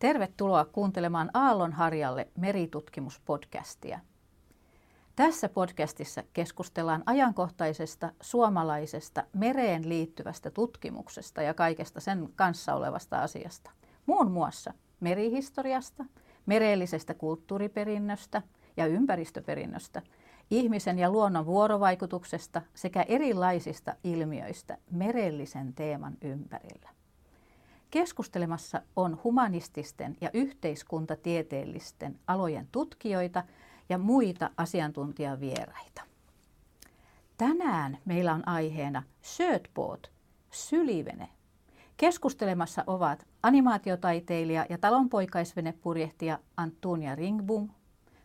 Tervetuloa kuuntelemaan Aallon harjalle meritutkimuspodcastia. Tässä podcastissa keskustellaan ajankohtaisesta suomalaisesta mereen liittyvästä tutkimuksesta ja kaikesta sen kanssa olevasta asiasta. Muun muassa merihistoriasta, merellisestä kulttuuriperinnöstä ja ympäristöperinnöstä, ihmisen ja luonnon vuorovaikutuksesta sekä erilaisista ilmiöistä merellisen teeman ympärillä. Keskustelemassa on humanististen ja yhteiskuntatieteellisten alojen tutkijoita ja muita asiantuntijavieraita. Tänään meillä on aiheena Sötboat, sylivene. Keskustelemassa ovat animaatiotaiteilija ja talonpoikaisvenepurjehtija Antunia Ringbum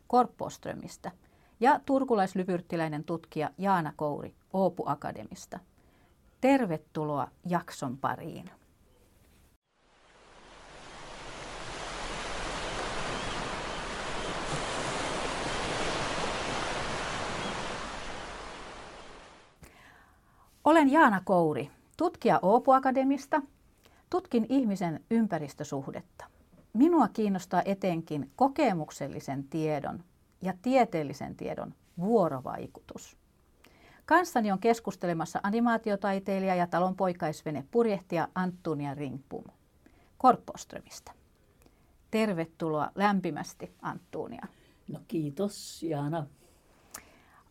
Korpoströmistä ja turkulaislypyrttiläinen tutkija Jaana Kouri Oopu Akademista. Tervetuloa jakson pariin. Olen Jaana Kouri, tutkija Oopu Akademista. Tutkin ihmisen ympäristösuhdetta. Minua kiinnostaa etenkin kokemuksellisen tiedon ja tieteellisen tiedon vuorovaikutus. Kanssani on keskustelemassa animaatiotaiteilija ja talonpoikaisvene purjehtija Anttunia Ringpum Korpoströmistä. Tervetuloa lämpimästi Anttunia. No kiitos Jaana.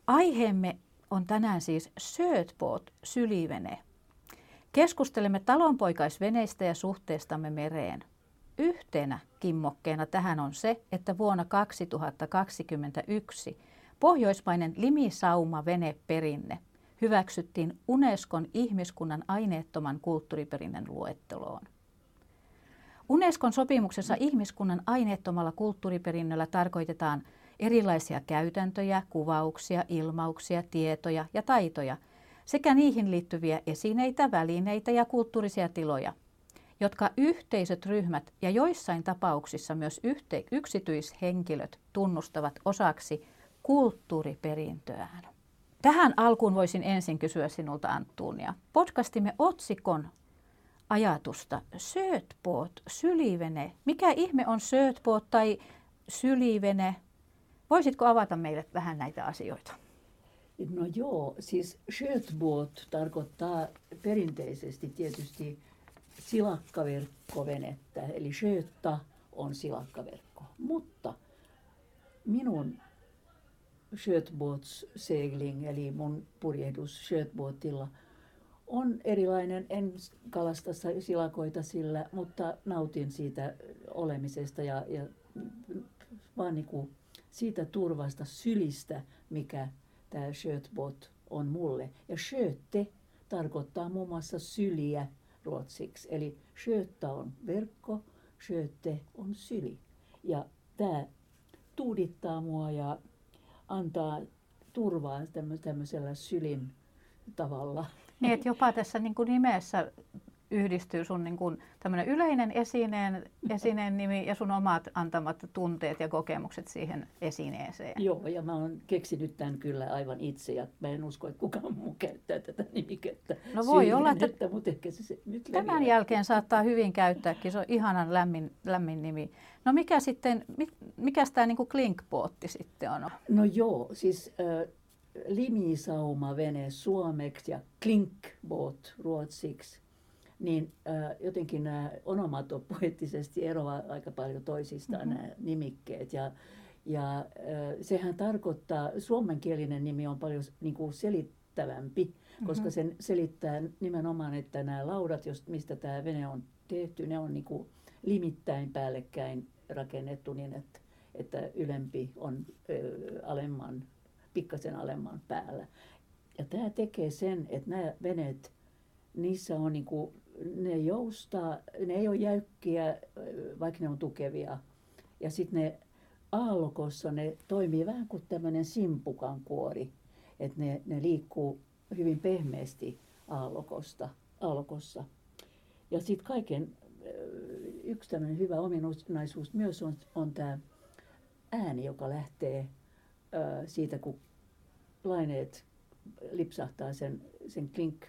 Aiheemme on tänään siis Sötboat sylivene. Keskustelemme talonpoikaisveneistä ja suhteestamme mereen. Yhtenä kimmokkeena tähän on se, että vuonna 2021 pohjoismainen limisauma veneperinne hyväksyttiin Unescon ihmiskunnan aineettoman kulttuuriperinnön luetteloon. Unescon sopimuksessa ihmiskunnan aineettomalla kulttuuriperinnöllä tarkoitetaan erilaisia käytäntöjä, kuvauksia, ilmauksia, tietoja ja taitoja sekä niihin liittyviä esineitä, välineitä ja kulttuurisia tiloja, jotka yhteisöt, ryhmät ja joissain tapauksissa myös yhte- yksityishenkilöt tunnustavat osaksi kulttuuriperintöään. Tähän alkuun voisin ensin kysyä sinulta Anttuunia. Podcastimme otsikon ajatusta Sötboat, sylivene. Mikä ihme on Sötboat tai sylivene? Voisitko avata meille vähän näitä asioita? No joo, siis skötbåt tarkoittaa perinteisesti tietysti silakkaverkkovenettä, eli skötta on silakkaverkko. Mutta minun skötbåtssegling, eli mun purjehdus skötbåtilla, on erilainen. En kalasta silakoita sillä, mutta nautin siitä olemisesta ja, ja vaan niin kuin siitä turvasta sylistä, mikä tämä skötbot on mulle. Ja skötte tarkoittaa muun muassa syliä ruotsiksi. Eli skötta on verkko, skötte on syli. Ja tämä tuudittaa mua ja antaa turvaa tämmöisellä sylin tavalla. Niin, että jopa tässä niin kuin nimessä yhdistyy sun niin kuin yleinen esineen, esineen nimi ja sun omat antamat tunteet ja kokemukset siihen esineeseen. Joo, ja mä oon keksinyt tämän kyllä aivan itse ja mä en usko, että kukaan muu käyttää tätä nimikettä. No voi olla, että, että mutta ehkä se, se nyt tämän leviää. jälkeen saattaa hyvin käyttääkin. Se on ihanan lämmin, lämmin nimi. No mikä sitten, mikä tämä niin klinkpootti sitten on? No joo, siis äh, limisauma vene suomeksi ja klinkboot ruotsiksi niin äh, jotenkin nämä onomat on poettisesti eroavat aika paljon toisistaan mm-hmm. nämä nimikkeet. Ja, ja äh, sehän tarkoittaa, suomenkielinen nimi on paljon niin kuin selittävämpi, mm-hmm. koska sen selittää nimenomaan, että nämä laudat, jost, mistä tämä vene on tehty, ne on niin kuin limittäin päällekkäin rakennettu niin, että, että ylempi on ö, alemman, pikkasen alemman päällä. Ja tämä tekee sen, että nämä veneet, niissä on niin kuin ne joustaa, ne ei ole jäykkiä, vaikka ne on tukevia. Ja sitten ne aallokossa ne toimii vähän kuin tämmöinen simpukan kuori, että ne, ne liikkuu hyvin pehmeästi aallokosta, aallokossa. Ja sitten kaiken yksi tämmöinen hyvä ominaisuus myös on, on tämä ääni, joka lähtee siitä, kun laineet lipsahtaa sen, sen klink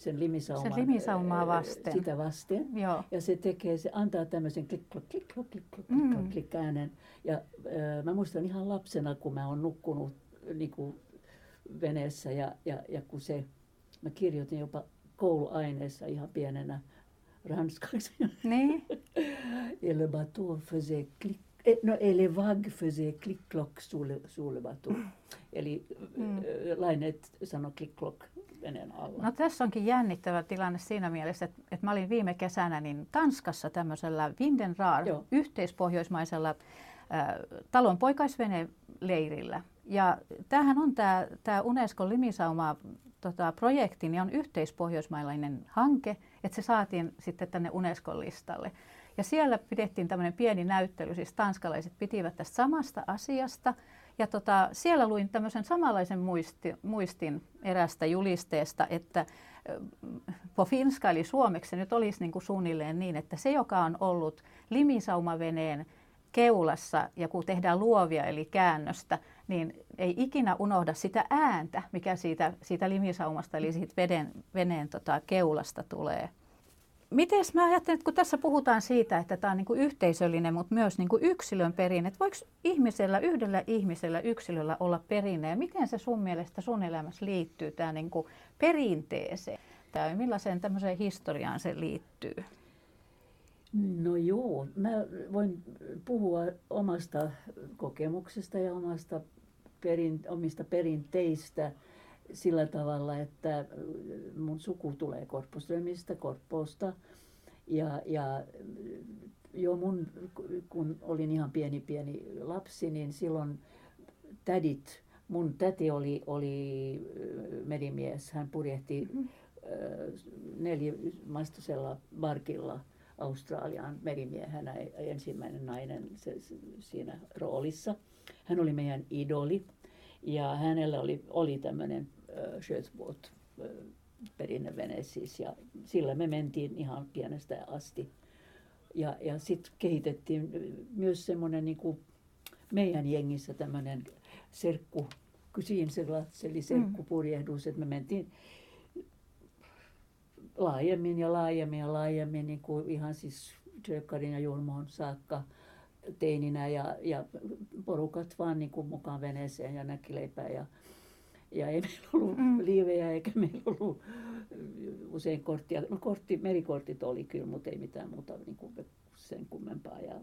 sen limisauman, sen limisaumaa vasten. sitä vasten. Joo. Ja se tekee, se antaa tämmöisen klik klik klik klik klik klik, Mm. klik äänen. Ja äh, mä muistan ihan lapsena, kun mä oon nukkunut niin kuin veneessä ja, ja, ja kun se, mä kirjoitin jopa kouluaineessa ihan pienenä ranskaksi. Niin. Et le bateau faisait clic, et, no, faisait clic cloc sous le, sous le bateau. Eli Mm. mm. laineet sano clic cloc veneen alla. No tässä onkin jännittävä tilanne siinä mielessä, että, että mä olin viime kesänä niin Tanskassa tämmöisellä Windenraar Joo. yhteispohjoismaisella äh, talon poikaisveneleirillä. Ja tämähän on tämä, tämä Unescon limisauma tota, projekti, niin on yhteispohjoismaalainen hanke, että se saatiin sitten tänne Unescon listalle. Ja siellä pidettiin tämmöinen pieni näyttely, siis tanskalaiset pitivät tästä samasta asiasta. Ja tota, siellä luin tämmöisen samanlaisen muisti, muistin erästä julisteesta, että ö, po finska eli suomeksi nyt olisi niin kuin suunnilleen niin, että se joka on ollut limisaumaveneen keulassa ja kun tehdään luovia eli käännöstä, niin ei ikinä unohda sitä ääntä, mikä siitä, siitä limisaumasta eli siitä veden, veneen tota, keulasta tulee. Miten mä ajattelen, että kun tässä puhutaan siitä, että tämä on niin kuin yhteisöllinen, mutta myös niin kuin yksilön perinne, että voiko ihmisellä, yhdellä ihmisellä, yksilöllä olla perinne ja miten se sun mielestä sun elämässä liittyy tämä niin kuin perinteeseen? Tai millaiseen tämmöiseen historiaan se liittyy? No joo, mä voin puhua omasta kokemuksesta ja omasta perin, omista perinteistä sillä tavalla, että mun suku tulee Korpoströmistä, Korpoosta. Ja, ja jo mun, kun olin ihan pieni pieni lapsi, niin silloin tädit, mun täti oli, oli merimies, hän purjehti Mhm. neljämastoisella barkilla Australiaan merimiehenä, ensimmäinen nainen se, siinä roolissa. Hän oli meidän idoli ja hänellä oli, oli tämmöinen sjötbåt, äh, perinnevene siis ja sillä me mentiin ihan pienestä asti. Ja, ja sitten kehitettiin myös semmoinen niin kuin meidän jengissä tämmöinen serkku, kusinseglats, eli serkkupurjehdus, että me mentiin laajemmin ja laajemmin ja laajemmin, niin kuin ihan siis Tjökkarin ja Julmoon saakka teininä ja, ja porukat vaan niin kuin mukaan veneeseen ja näkkileipää ja, ja ei meillä ollut Mm. liivejä eikä meillä ollut usein korttia. No kortti, merikortit oli kyllä, mutta ei mitään muuta niin kuin sen kummempaa ja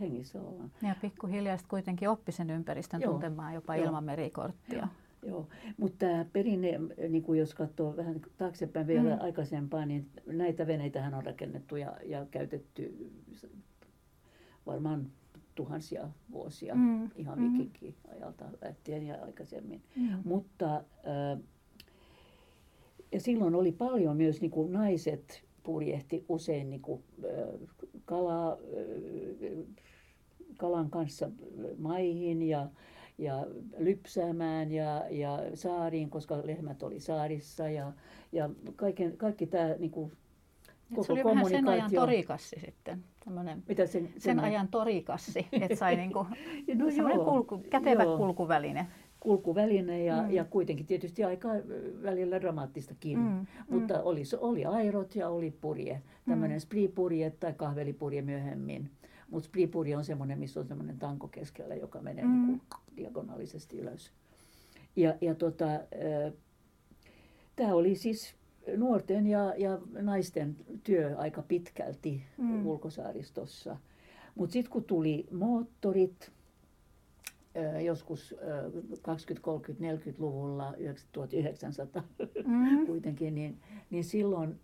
hengissä ollaan. Ja pikkuhiljaa sitten kuitenkin oppi sen ympäristön Joo, tuntemaan jopa joo. ilman merikorttia. Joo, mutta tämä perinne, niin kuin jos katsoo vähän taaksepäin vielä mm. aikaisempaa, niin näitä veneitähän on rakennettu ja, ja käytetty varmaan tuhansia vuosia, Mm, ihan mm. vikinki-ajalta lähtien ja aikaisemmin. Mm. Mutta äh, ja silloin oli paljon myös niin kuin naiset purjehti usein niin kuin, äh, kala, äh, kalan kanssa maihin ja, ja lypsäämään ja, ja saariin, koska lehmät oli saarissa ja, ja kaiken, kaikki tämä niin kuin, Et se oli vähän sen ajan torikassi sitten. Tämmönen Mitä sen, sen ajan torikassi, että sai niinku, no joo, kulku, kätevä joo. kulkuväline. kulkuväline ja, Mm. mm. ja kuitenkin tietysti aika välillä dramaattistakin. Mm, Mm. Mutta oli, oli airot ja oli purje, tämmöinen Mm. mm. splipurje tai kahvelipurje myöhemmin. Mutta splipurje on semmoinen, missä on semmoinen tanko keskellä, joka menee Mm. mm. niin diagonaalisesti ylös. Ja, ja tota, tämä oli siis nuorten ja, ja naisten työ aika pitkälti Mm. ulkosaaristossa. Mutta sitten kun tuli moottorit, joskus ö, 20, 30, 40-luvulla, 1900 Mm. kuitenkin, niin, niin silloin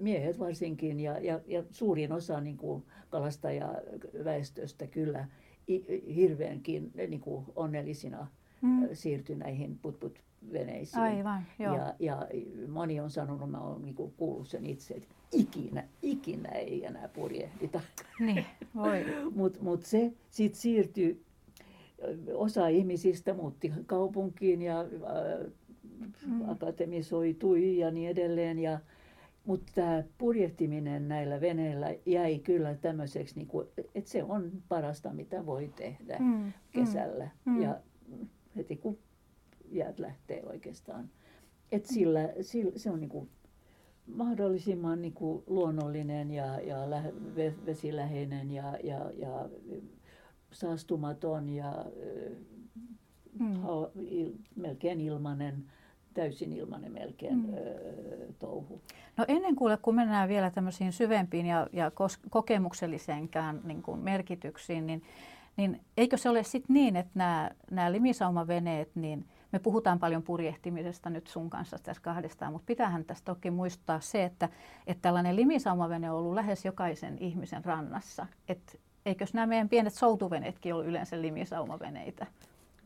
miehet varsinkin ja, ja, ja suurin osa niin kuin kalastajaväestöstä kyllä hirveänkin niin kuin onnellisina Mm. siirtyi näihin putput-veneisiin. Aivan, joo. Ja, ja moni on sanonut, mä olen niin kuullut sen itse, että ikinä, ikinä ei enää purjehdita. Niin, voi. Mutta mut se sitten siirtyi, ö, osa ihmisistä muutti kaupunkiin ja äh, Mm. akatemisoitui ja niin edelleen. Ja, mutta tämä purjehtiminen näillä veneillä jäi kyllä tämmöiseksi, niin että se on parasta, mitä voi tehdä Mm. kesällä. Mm. Ja heti kun jäät lähtee oikeastaan. et sillä, sillä, se on niin kuin mahdollisimman niin kuin luonnollinen ja, ja lä, vesiläheinen ja, ja, ja saastumaton ja mm. il, melkein ilmanen täysin ilmanen melkein mm. ö, touhu. No ennen kuin, kun mennään vielä tämmöisiin syvempiin ja, ja kos, kokemukselliseenkään niin kuin merkityksiin, niin, niin eikö se ole sitten niin, että nämä, nämä limisaumaveneet, niin me puhutaan paljon purjehtimisesta nyt sun kanssa tässä kahdestaan, mutta pitäähän tästä toki muistaa se, että, että tällainen limisaumavene on ollut lähes jokaisen ihmisen rannassa. Et eikös nämä meidän pienet soutuveneetkin ole yleensä limisaumaveneitä?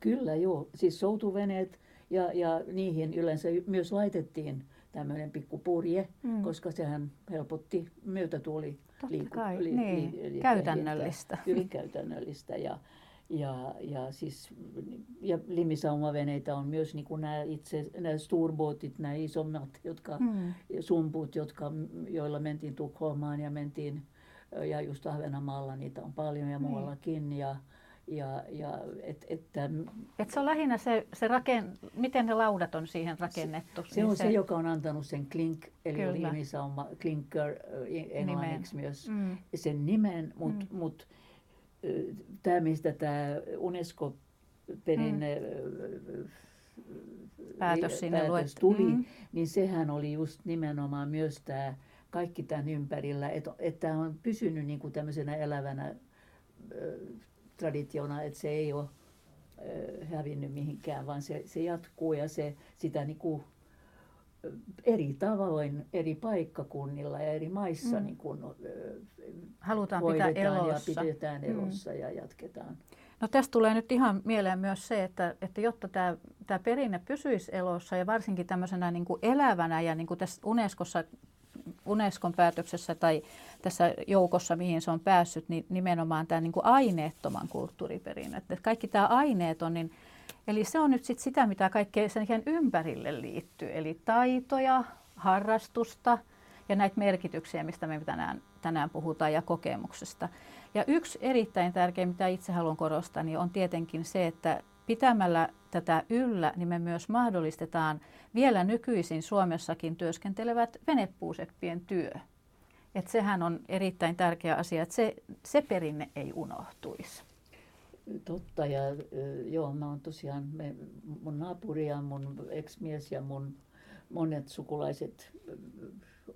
Kyllä joo, siis soutuveneet ja, ja niihin yleensä myös laitettiin tämmöinen pikku purje, mm. koska sehän helpotti myötätuoli liiku, kai, li, niin. li, li, käytännöllistä. Hyvin käytännöllistä ja, ja, ja, siis, ja limisaumaveneitä on myös niin kuin nämä itse nämä sturbootit, nämä isommat jotka, mm. sumput, jotka, joilla mentiin Tukholmaan ja mentiin ja just Ahvenanmaalla niitä on paljon ja mm. muuallakin. Ja, ja, ja et, että, et se on lähinnä se, se raken, miten ne laudat on siihen rakennettu. Se, se on se, se, joka on antanut sen klink, eli kyllä. limisauma, klinker englanniksi nimen. myös, mm. sen nimen, mutta mm. mut, tämä mistä tämä UNESCO perinne mm. päätös, sinne päätös tuli, mm. niin sehän oli just nimenomaan myös tämä kaikki tämän ympärillä, että, että on pysynyt niin kuin tämmöisenä elävänä traditiona, että se ei ole hävinnyt mihinkään, vaan se, se jatkuu ja se, sitä niin kuin eri tavoin eri paikkakunnilla ja eri maissa mm. niin kuin, Halutaan pitää elossa. ja pidetään mm. elossa mm. ja jatketaan. No tästä tulee nyt ihan mieleen myös se, että, että jotta tämä, tämä perinne pysyisi elossa ja varsinkin tämmöisenä niin kuin elävänä ja niin kuin tässä Unescossa Unescon päätöksessä tai tässä joukossa, mihin se on päässyt, niin nimenomaan tämä niin kuin aineettoman kulttuuriperinnön. Että kaikki tämä aineeton, niin, eli se on nyt sit sitä, mitä kaikkea sen ympärille liittyy. Eli taitoja, harrastusta ja näitä merkityksiä, mistä me tänään, tänään puhutaan, ja kokemuksesta. Ja yksi erittäin tärkeä, mitä itse haluan korostaa, niin on tietenkin se, että pitämällä tätä yllä, niin me myös mahdollistetaan vielä nykyisin Suomessakin työskentelevät venepuuseppien työ. Et sehän on erittäin tärkeä asia, että se, se perinne ei unohtuisi. Totta, ja joo, mä oon tosiaan, me, mun naapuri ja mun ex-mies ja mun monet sukulaiset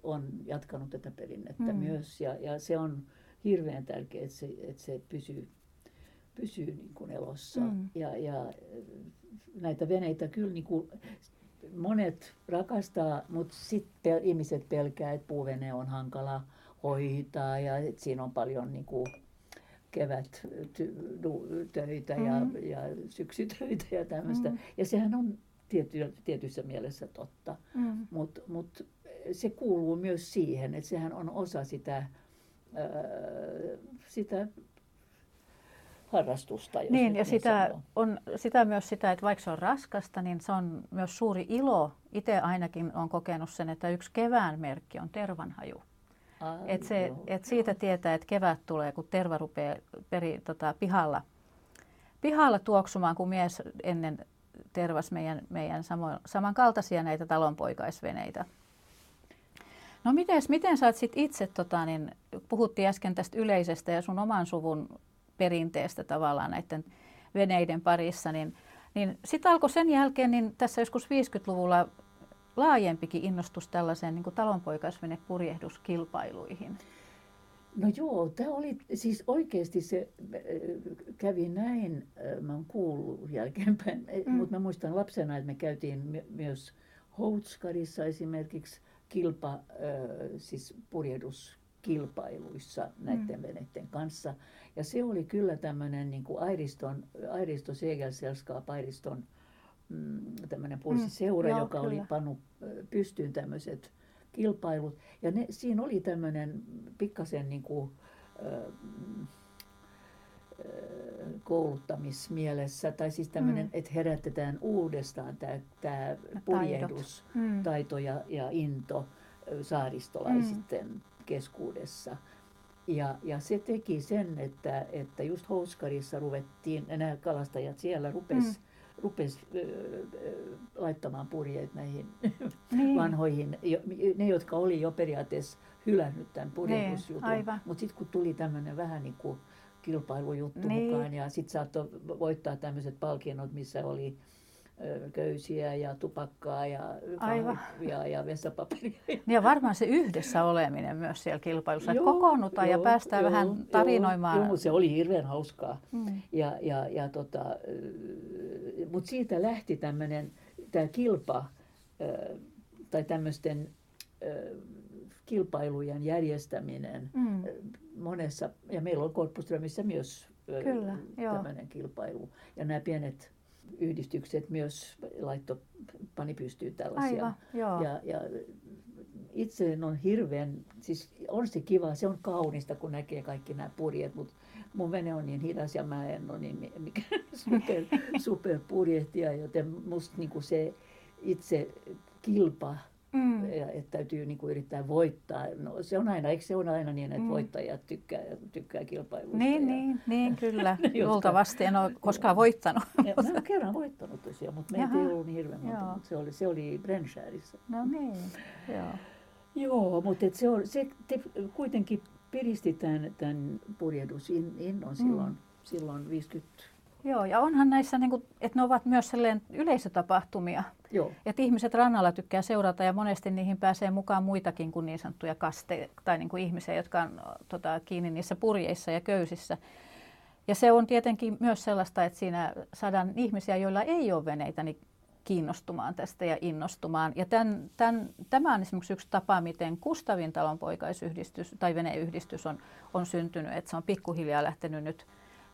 on jatkanut tätä perinnettä mm. myös, ja, ja se on hirveän tärkeää, että se, että se pysyy pysyy niin kuin elossa. Mm. Ja, ja näitä veneitä kyllä niin kuin, monet rakastaa, mutta sitten ihmiset pelkää, että puuvene on hankala hoitaa ja että siinä on paljon niin kuin, kevät töitä ja, mm. ja syksytöitä ja tämmöistä. Mm. Ja sehän on tiety, tietyssä mielessä totta, mm. mutta mut se kuuluu myös siihen, että sehän on osa sitä, sitä harrastusta. Jos niin, ja sitä on sitä myös sitä, että vaikka se on raskasta, niin se on myös suuri ilo. Itse ainakin on kokenut sen, että yksi kevään merkki on tervanhaju. Et se, joo, et siitä joo. tietää, että kevät tulee, kun terva rupeaa peri, tota, pihalla, pihalla tuoksumaan, kun mies ennen tervas meidän, meidän samo, samankaltaisia näitä talonpoikaisveneitä. No miten, miten sä oot sit itse, tota, niin, puhuttiin äsken tästä yleisestä ja sun oman suvun perinteestä tavallaan näiden veneiden parissa, niin, niin sitten alkoi sen jälkeen, niin tässä joskus 50-luvulla laajempikin innostus tällaiseen niin talonpoikaisvenepurjehduskilpailuihin. No joo, tämä oli siis oikeasti se äh, kävi näin, äh, mä oon kuullut jälkeenpäin, mm. mutta mä muistan lapsena, että me käytiin myös Houtskarissa esimerkiksi kilpa, äh, siis purjehduskilpailuissa näiden mm. veneiden kanssa. Ja se oli kyllä tämmöinen niin kuin Airiston, Airisto Segelsällskap, Airiston mm, tämmöinen pulssiseura, mm, joka kyllä. oli pannut pystyyn tämmöiset kilpailut. Ja ne, siinä oli tämmöinen pikkasen niin kuin, äh, kouluttamismielessä, tai siis tämmöinen, mm. että herätetään uudestaan tämä purjehdus, mm. taito ja, ja into saaristolaisitten mm. keskuudessa. Ja, ja se teki sen, että, että just Houskarissa ruvettiin, nämä kalastajat siellä rupes mm. Rupesi laittamaan purjeet näihin niin. vanhoihin, ne jotka oli jo periaatteessa hylännyt tämän purjehdusjutun. Niin, Mutta sitten kun tuli tämmöinen vähän niin kuin kilpailujuttu niin. mukaan ja sitten saattoi voittaa tämmöiset palkinnot, missä oli köysiä ja tupakkaa ja kahvia ja vessapaperia. Ja varmaan se yhdessä oleminen myös siellä kilpailussa, että kokoonnutaan joo, ja päästään joo, vähän tarinoimaan. Joo, joo, se oli hirveän hauskaa. Mm. Ja, ja, ja tota, Mutta siitä lähti tämmöinen, tämä kilpa tai tämmöisten kilpailujen järjestäminen mm. monessa, ja meillä on Korpuströmissä myös Kyllä, tämmöinen kilpailu. Ja nämä pienet yhdistykset myös laitto, pani pystyyn tällaisia. Aivan, joo. Ja, ja itse on hirveän, siis on se kiva, se on kaunista, kun näkee kaikki nämä purjet, mutta mun vene on niin hidas ja mä en ole niin mikä super, super purjehtija, joten musta niin se itse kilpa Mm. Ja, että täytyy niin kuin yrittää voittaa. No, se on aina, eikö se on aina niin, että mm. voittajat tykkää, tykkää kilpailuista? Niin, ja, niin, niin kyllä. Luultavasti en ole koskaan voittanut. Ja, mä olen kerran voittanut tosiaan, mutta meitä ei ollut niin hirveän monta, mutta se oli, se oli Brenshärissa. No niin, joo. Joo, mutta et se, on, se te kuitenkin piristi tämän, tämän purjehdusinnon silloin, mm. silloin 50 Joo, ja onhan näissä, niin kuin, että ne ovat myös yleisötapahtumia. Joo. Että ihmiset rannalla tykkää seurata ja monesti niihin pääsee mukaan muitakin kuin niin sanottuja kaste tai niin kuin ihmisiä, jotka on tota, kiinni niissä purjeissa ja köysissä. Ja se on tietenkin myös sellaista, että siinä saadaan ihmisiä, joilla ei ole veneitä, niin kiinnostumaan tästä ja innostumaan. Ja tämän, tämän, tämä on esimerkiksi yksi tapa, miten Kustavin talonpoikaisyhdistys tai veneyhdistys on, on syntynyt, että se on pikkuhiljaa lähtenyt nyt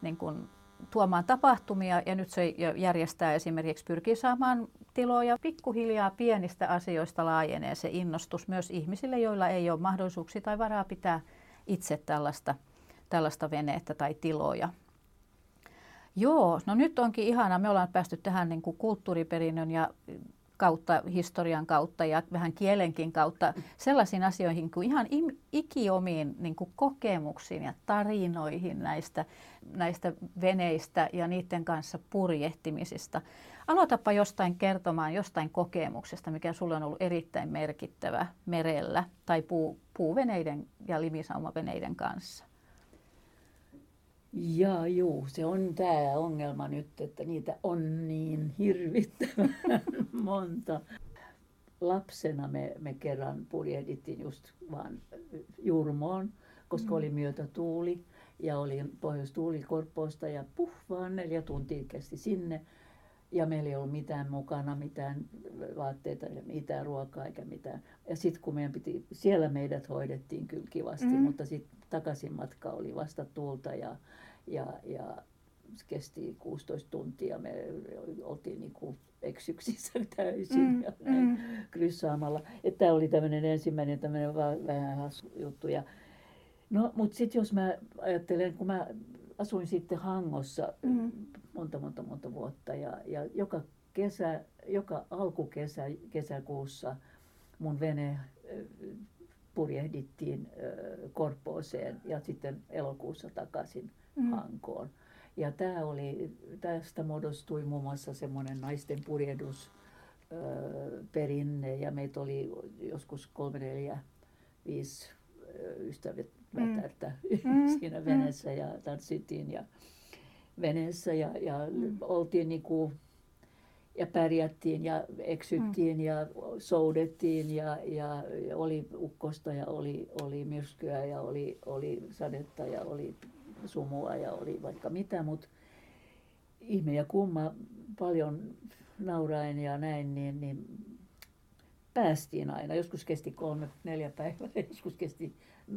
niin kuin tuomaan tapahtumia ja nyt se järjestää esimerkiksi, pyrkii saamaan tiloja. Pikkuhiljaa pienistä asioista laajenee se innostus myös ihmisille, joilla ei ole mahdollisuuksia tai varaa pitää itse tällaista, tällaista veneettä tai tiloja. Joo, no nyt onkin ihana. Me ollaan päästy tähän niin kuin kulttuuriperinnön ja kautta, historian kautta ja vähän kielenkin kautta sellaisiin asioihin kuin ihan ikiomiin niin kuin kokemuksiin ja tarinoihin näistä, näistä veneistä ja niiden kanssa purjehtimisista. Aloitapa jostain kertomaan jostain kokemuksesta, mikä sulle on ollut erittäin merkittävä merellä tai puu, puuveneiden ja limisaumaveneiden kanssa. Ja juu, se on tämä ongelma nyt, että niitä on niin hirvittävän monta. Lapsena me, me kerran purjehdittiin just vaan Jurmoon, koska mm. oli myötätuuli ja oli pohjoistuuli Korppoosta ja puh, vaan neljä tuntia kesti sinne. Ja meillä ei ollut mitään mukana, mitään vaatteita, mitään ruokaa eikä mitään. Ja sitten kun meidän piti, siellä meidät hoidettiin kyllä kivasti, mm. mutta sitten takaisin matka oli vasta tuulta ja, ja, ja se kesti 16 tuntia. Me oltiin niin kuin eksyksissä täysin mm, ja näin mm. kryssaamalla. Että tämä oli tämmöinen ensimmäinen tämmöinen vähän hassu juttu. Ja, no, mutta sitten jos mä ajattelen, kun mä asuin sitten Hangossa mm. monta, monta, monta vuotta ja, ja joka kesä, joka alkukesä, kesäkuussa mun vene purjehdittiin Korpooseen ja sitten elokuussa takaisin mm. Hankoon. Ja tämä oli, tästä muodostui muun muassa semmoinen naisten purjehdus perinne ja meitä oli joskus kolme, neljä, viisi ystävät mm. mm. siinä veneessä ja tanssittiin ja veneessä ja, ja mm. oltiin niinku ja pärjättiin ja eksyttiin mm. ja soudettiin ja, ja, ja oli ukkosta ja oli, oli myrskyä ja oli, oli sadetta ja oli sumua ja oli vaikka mitä, mutta ihme ja kumma paljon nauraen ja näin, niin, niin päästiin aina. Joskus kesti kolme, neljä päivää, joskus kesti,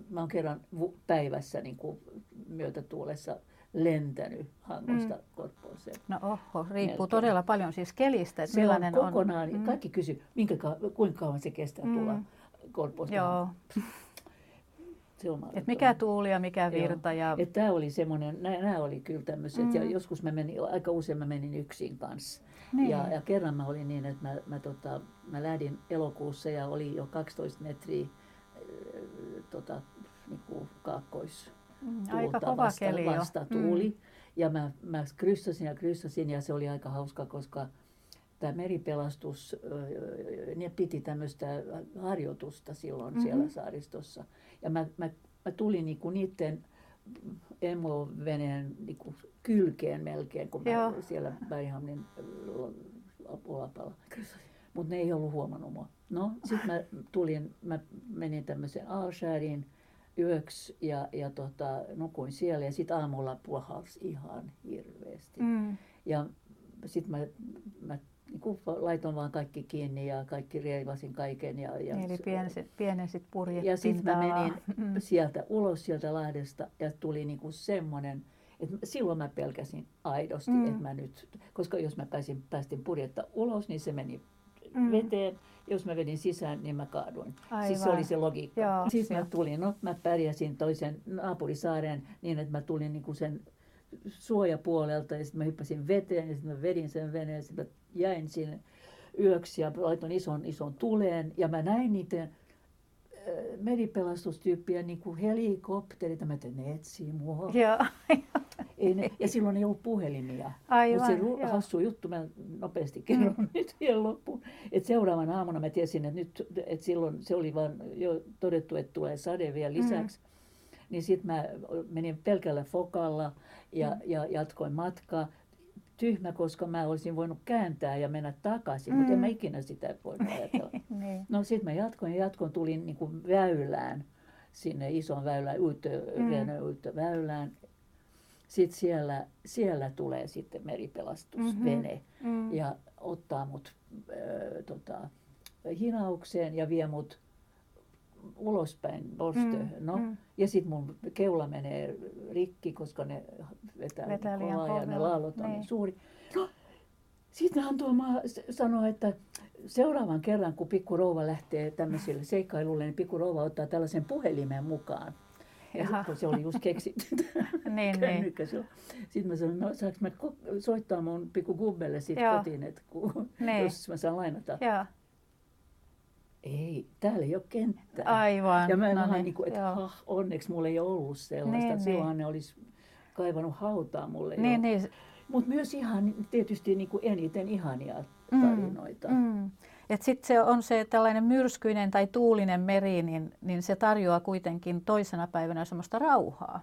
mä oon kerran päivässä niin kuin myötätuulessa lentänyt Hangosta mm. Korpooseen. No oho, riippuu Melkein. todella paljon siis kelistä. Että se on kokonaan, on, mm. kaikki kysy, minkä, kuinka kauan se kestää mm. tulla Korpooseen. Joo. Se on Et mikä tuuli ja mikä virta. Ja... Tämä oli semmoinen, nämä oli kyllä tämmöiset, mm. ja joskus mä menin, aika usein mä menin yksin kanssa. Niin. Ja, ja kerran mä olin niin, että mä, mä, tota, mä lähdin elokuussa ja oli jo 12 metriä äh, tota, niin kuin kaakkois Mm, aika kova vasta, keli vasta tuuli. Mm. Ja mä, mä kryssasin ja kryssasin ja se oli aika hauska, koska tämä meripelastus, ne piti tämmöistä harjoitusta silloin mm-hmm. siellä saaristossa. Ja mä, mä, mä tulin niinku niiden emoveneen niinku kylkeen melkein, kun mä siellä Berghamnin ulapalla. Mutta ne ei ollut huomannut mua. No, sitten mä tulin, mä menin tämmöiseen Aalskääriin yöksi ja, ja tota, nukuin siellä ja sitten aamulla puhalsi ihan hirveästi. Mm. Ja sitten mä, mä niin kuin laitoin vaan kaikki kiinni ja kaikki reivasin kaiken. Ja, ja Eli pienensit, pienensit Ja sitten mä menin mm. sieltä ulos sieltä Lahdesta ja tuli niin kuin semmoinen, että silloin mä pelkäsin aidosti, mm. että mä nyt, koska jos mä pääsin, päästin purjetta ulos, niin se meni mm. veteen. Jos mä vedin sisään, niin mä kaaduin. Aivan. Siis se oli se logiikka. Joo, Sitten mä tulin, no mä pärjäsin toisen naapurisaaren niin, että mä tulin niin kuin sen suojapuolelta ja sitten mä hyppäsin veteen ja sitten mä vedin sen veneen, sitten mä jäin sinne yöksi ja laitoin ison, ison tuleen ja mä näin niiden meripelastustyyppiä niin kuin helikopterit, mä tein, ne etsii mua. Joo. ei ne, ja silloin ei ollut puhelimia. Aivan, Mutta se hassu juttu, mä nopeasti kerron mm. nyt vielä loppuun. Että seuraavana aamuna mä tiesin, että nyt, että silloin se oli vaan jo todettu, että tulee sade vielä mm. lisäksi. Mm. Niin sitten mä menin pelkällä fokalla ja, mm. ja jatkoin matkaa tyhmä, koska mä olisin voinut kääntää ja mennä takaisin, mm. mutta en mä mm. ikinä sitä voinut ajatella. niin. No sitten mä jatkoin ja jatkoin, tulin niin kuin väylään, sinne ison väylään, mm. väylään. Sitten siellä, siellä tulee sitten meripelastusvene mm-hmm. mm. ja ottaa mut äh, tota, hinaukseen ja vie mut ulospäin Borstöön. Mm, no, mm. Ja sitten mun keula menee rikki, koska ne vetää, vetää kovaa ja ne laallot on niin. niin suuri. No, sitten hän tuoma sanoi, että seuraavan kerran, kun pikku rouva lähtee tämmöisille seikkailulle, niin pikku rouva ottaa tällaisen puhelimen mukaan. Ja sit, kun se oli just keksitty niin, niin. Sitten mä sanoin, no saanko mä soittaa mun pikku gubbelle siitä kotiin, että kun, niin. jos mä saan lainata. Ja ei, täällä ei ole kenttää. Aivan. Ja mä no niin, niin kuin, että ha, onneksi mulla ei ollut sellaista. Niin, Silloin niin. ne olisi kaivannut hautaa mulle niin, Niin. Mutta myös ihan tietysti niin kuin eniten ihania mm, tarinoita. Mm, mm. Sitten se on se tällainen myrskyinen tai tuulinen meri, niin, niin se tarjoaa kuitenkin toisena päivänä semmoista rauhaa.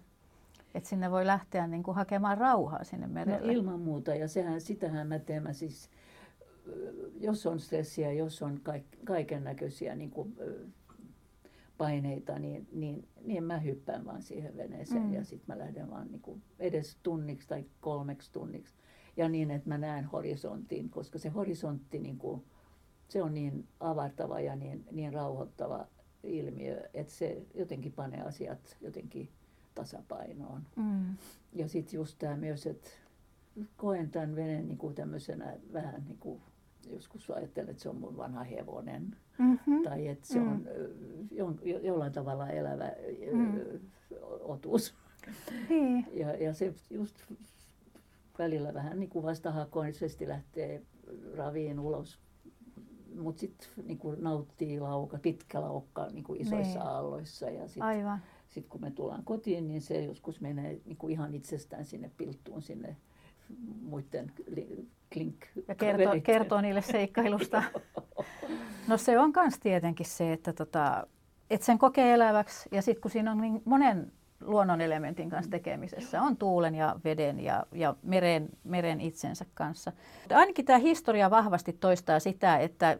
Että sinne voi lähteä niin kuin hakemaan rauhaa sinne merelle. No ilman muuta, ja sehän, sitähän mä teen. Mä siis jos on stressiä, jos on kaiken näköisiä niin kuin, paineita, niin, niin, niin mä hyppään vaan siihen veneeseen mm. ja sitten mä lähden vaan niin kuin edes tunniksi tai kolmeksi tunniksi. Ja niin, että mä näen horisontin, koska se horisontti niin kuin, se on niin avartava ja niin, niin rauhoittava ilmiö, että se jotenkin panee asiat jotenkin tasapainoon. Mm. Ja sitten just tämä myös, että koen tämän veneen niin kuin tämmöisenä vähän niin kuin joskus ajattelen, että se on mun vanha hevonen. Mm-hmm. Tai että se mm. on jo, jo, jollain tavalla elävä mm. otus. Niin. Ja, ja se just välillä vähän niin kuin vastahakoisesti lähtee raviin ulos. Mutta sitten niin nauttii lauka, pitkä laukka niin kuin isoissa niin. aalloissa. Ja sitten sit kun me tullaan kotiin, niin se joskus menee niin kuin ihan itsestään sinne pilttuun sinne muiden klink. Ja kertoo, kertoo niille seikkailusta. No se on myös tietenkin se, että tota, et sen kokee eläväksi ja sitten kun siinä on niin monen luonnon elementin kanssa tekemisessä, on tuulen ja veden ja, ja meren, meren itsensä kanssa. Ainakin tämä historia vahvasti toistaa sitä, että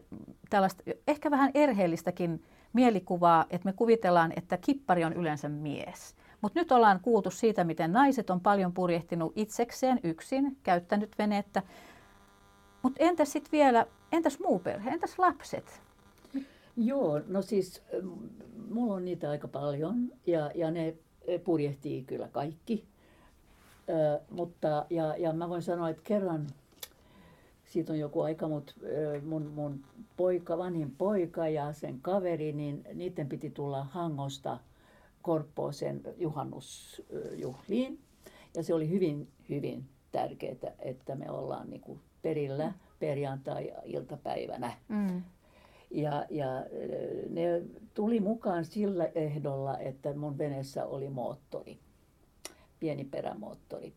tällaista ehkä vähän erheellistäkin mielikuvaa, että me kuvitellaan, että kippari on yleensä mies. Mutta nyt ollaan kuultu siitä, miten naiset on paljon purjehtinut itsekseen yksin, käyttänyt venettä. Mutta entäs sitten vielä, entäs muu perhe, entäs lapset? Joo, no siis mulla on niitä aika paljon ja, ja ne purjehtii kyllä kaikki. Ö, mutta, ja, ja mä voin sanoa, että kerran, siitä on joku aika, mutta mun, mun poika, vanhin poika ja sen kaveri, niin niiden piti tulla Hangosta Korppooseen juhannusjuhliin. Ja se oli hyvin, hyvin tärkeää, että me ollaan niin kuin perillä perjantai-iltapäivänä. Mm. Ja, ja ne tuli mukaan sillä ehdolla, että mun veneessä oli moottori, pieni perämoottori.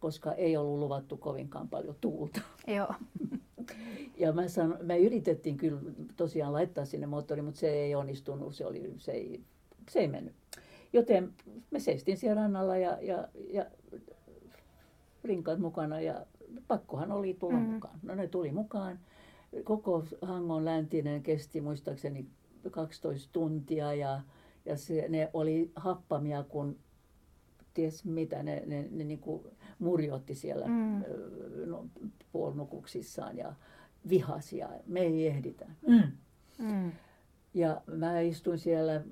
koska ei ollut luvattu kovinkaan paljon tuulta. Joo. Ja mä, sanon, mä yritettiin kyllä tosiaan laittaa sinne moottori, mutta se ei onnistunut, se, oli, se, ei, se ei mennyt. Joten me seistiin siellä rannalla ja, ja, ja rinkat mukana ja pakkohan oli tulla mm. mukaan. No ne tuli mukaan. Koko Hangon läntinen kesti muistaakseni 12 tuntia ja, ja se, ne oli happamia, kun ties mitä ne, ne, ne niin kuin murjotti siellä mm. no, puolinukuksissaan ja vihasia. Me ei ehditä. Mm. Mm. Ja mä istuin siellä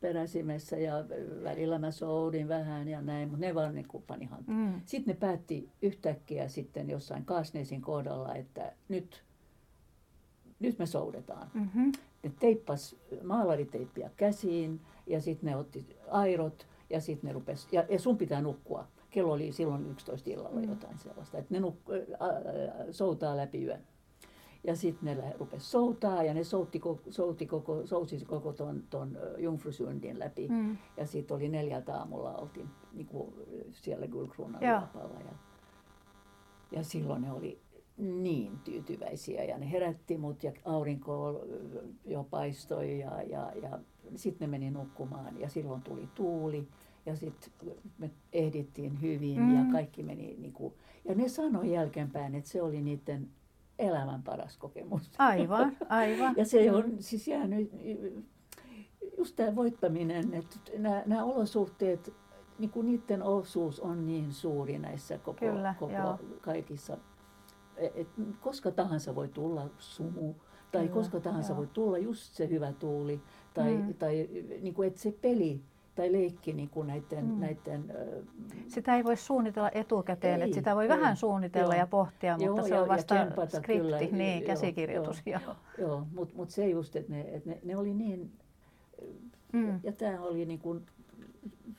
peräsimessä ja välillä mä soudin vähän ja näin, mutta ne vaan niin pani Mm. Sitten ne päätti yhtäkkiä sitten jossain Kaasneesin kohdalla, että nyt, nyt me soudetaan. Mm-hmm. Ne teippas maalariteippiä käsiin ja sitten ne otti airot ja sitten ne rupesi, ja, ja sun pitää nukkua. Kello oli silloin 11 illalla mm. jotain sellaista, että ne nuk, ä, ä, soutaa läpi yön. Ja sitten ne rupesi soutaa ja ne soutti, soutti koko, sousi koko ton, ton Jungfrusundin läpi. Mm. Ja sitten oli neljältä aamulla oltiin niin kuin siellä Gullkronan Ja, ja silloin ne oli niin tyytyväisiä ja ne herätti mut ja aurinko jo paistoi ja, ja, ja sitten ne meni nukkumaan ja silloin tuli tuuli ja sitten me ehdittiin hyvin mm. ja kaikki meni niin kuin, ja ne sanoi jälkeenpäin, että se oli niiden elämän paras kokemus. Aivan, aivan. ja se on siis jäänyt, just tämä voittaminen, että nämä, nämä olosuhteet, niin kuin niiden osuus on niin suuri näissä koko, Kyllä, koko kaikissa. E, et, koska tahansa voi tulla sumu, tai Kyllä, koska tahansa joo. voi tulla just se hyvä tuuli, tai, mm. tai niin kuin, että se peli tai leikki niin kuin näiden, mm. näiden... Sitä ei voi suunnitella etukäteen, ei, että sitä voi ei, vähän suunnitella joo. ja pohtia, mutta joo, se on vasta skripti, kyllä, niin, joo, käsikirjoitus. Joo, joo. joo mutta mut se just, että ne, et ne, ne oli niin... Mm. Ja tämä oli niin kuin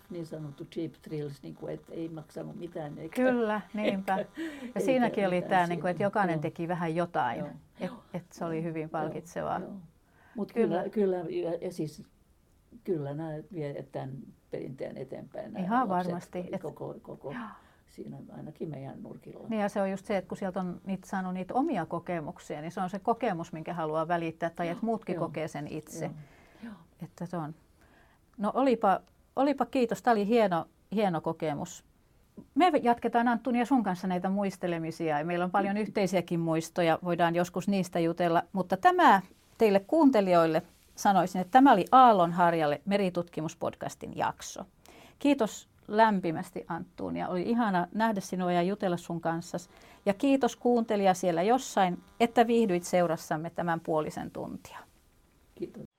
niin sanottu cheap thrills, niin kuin, että ei maksanut mitään. Eikä, Kyllä, niinpä. Eikä, ja siinäkin oli tämä, niin kuin, että jokainen joo. teki vähän jotain. Että et se oli hyvin palkitsevaa. Mutta kyllä, kyllä, ja, ja siis kyllä nämä vie tämän perinteen eteenpäin. Ihan varmasti. Koko, koko siinä ainakin meidän nurkilla. Niin ja se on just se, että kun sieltä on niitä saanut niitä omia kokemuksia, niin se on se kokemus, minkä haluaa välittää, tai että muutkin joo, kokee sen itse. Joo, joo. Että se on. No olipa, olipa kiitos, tämä oli hieno, hieno kokemus. Me jatketaan Anttunia sun kanssa näitä muistelemisia ja meillä on paljon yhteisiäkin muistoja, voidaan joskus niistä jutella, mutta tämä teille kuuntelijoille sanoisin, että tämä oli Aallon Harjalle meritutkimuspodcastin jakso. Kiitos lämpimästi Anttuun ja oli ihana nähdä sinua ja jutella sun kanssa. Ja kiitos kuuntelija siellä jossain, että viihdyit seurassamme tämän puolisen tuntia. Kiitos.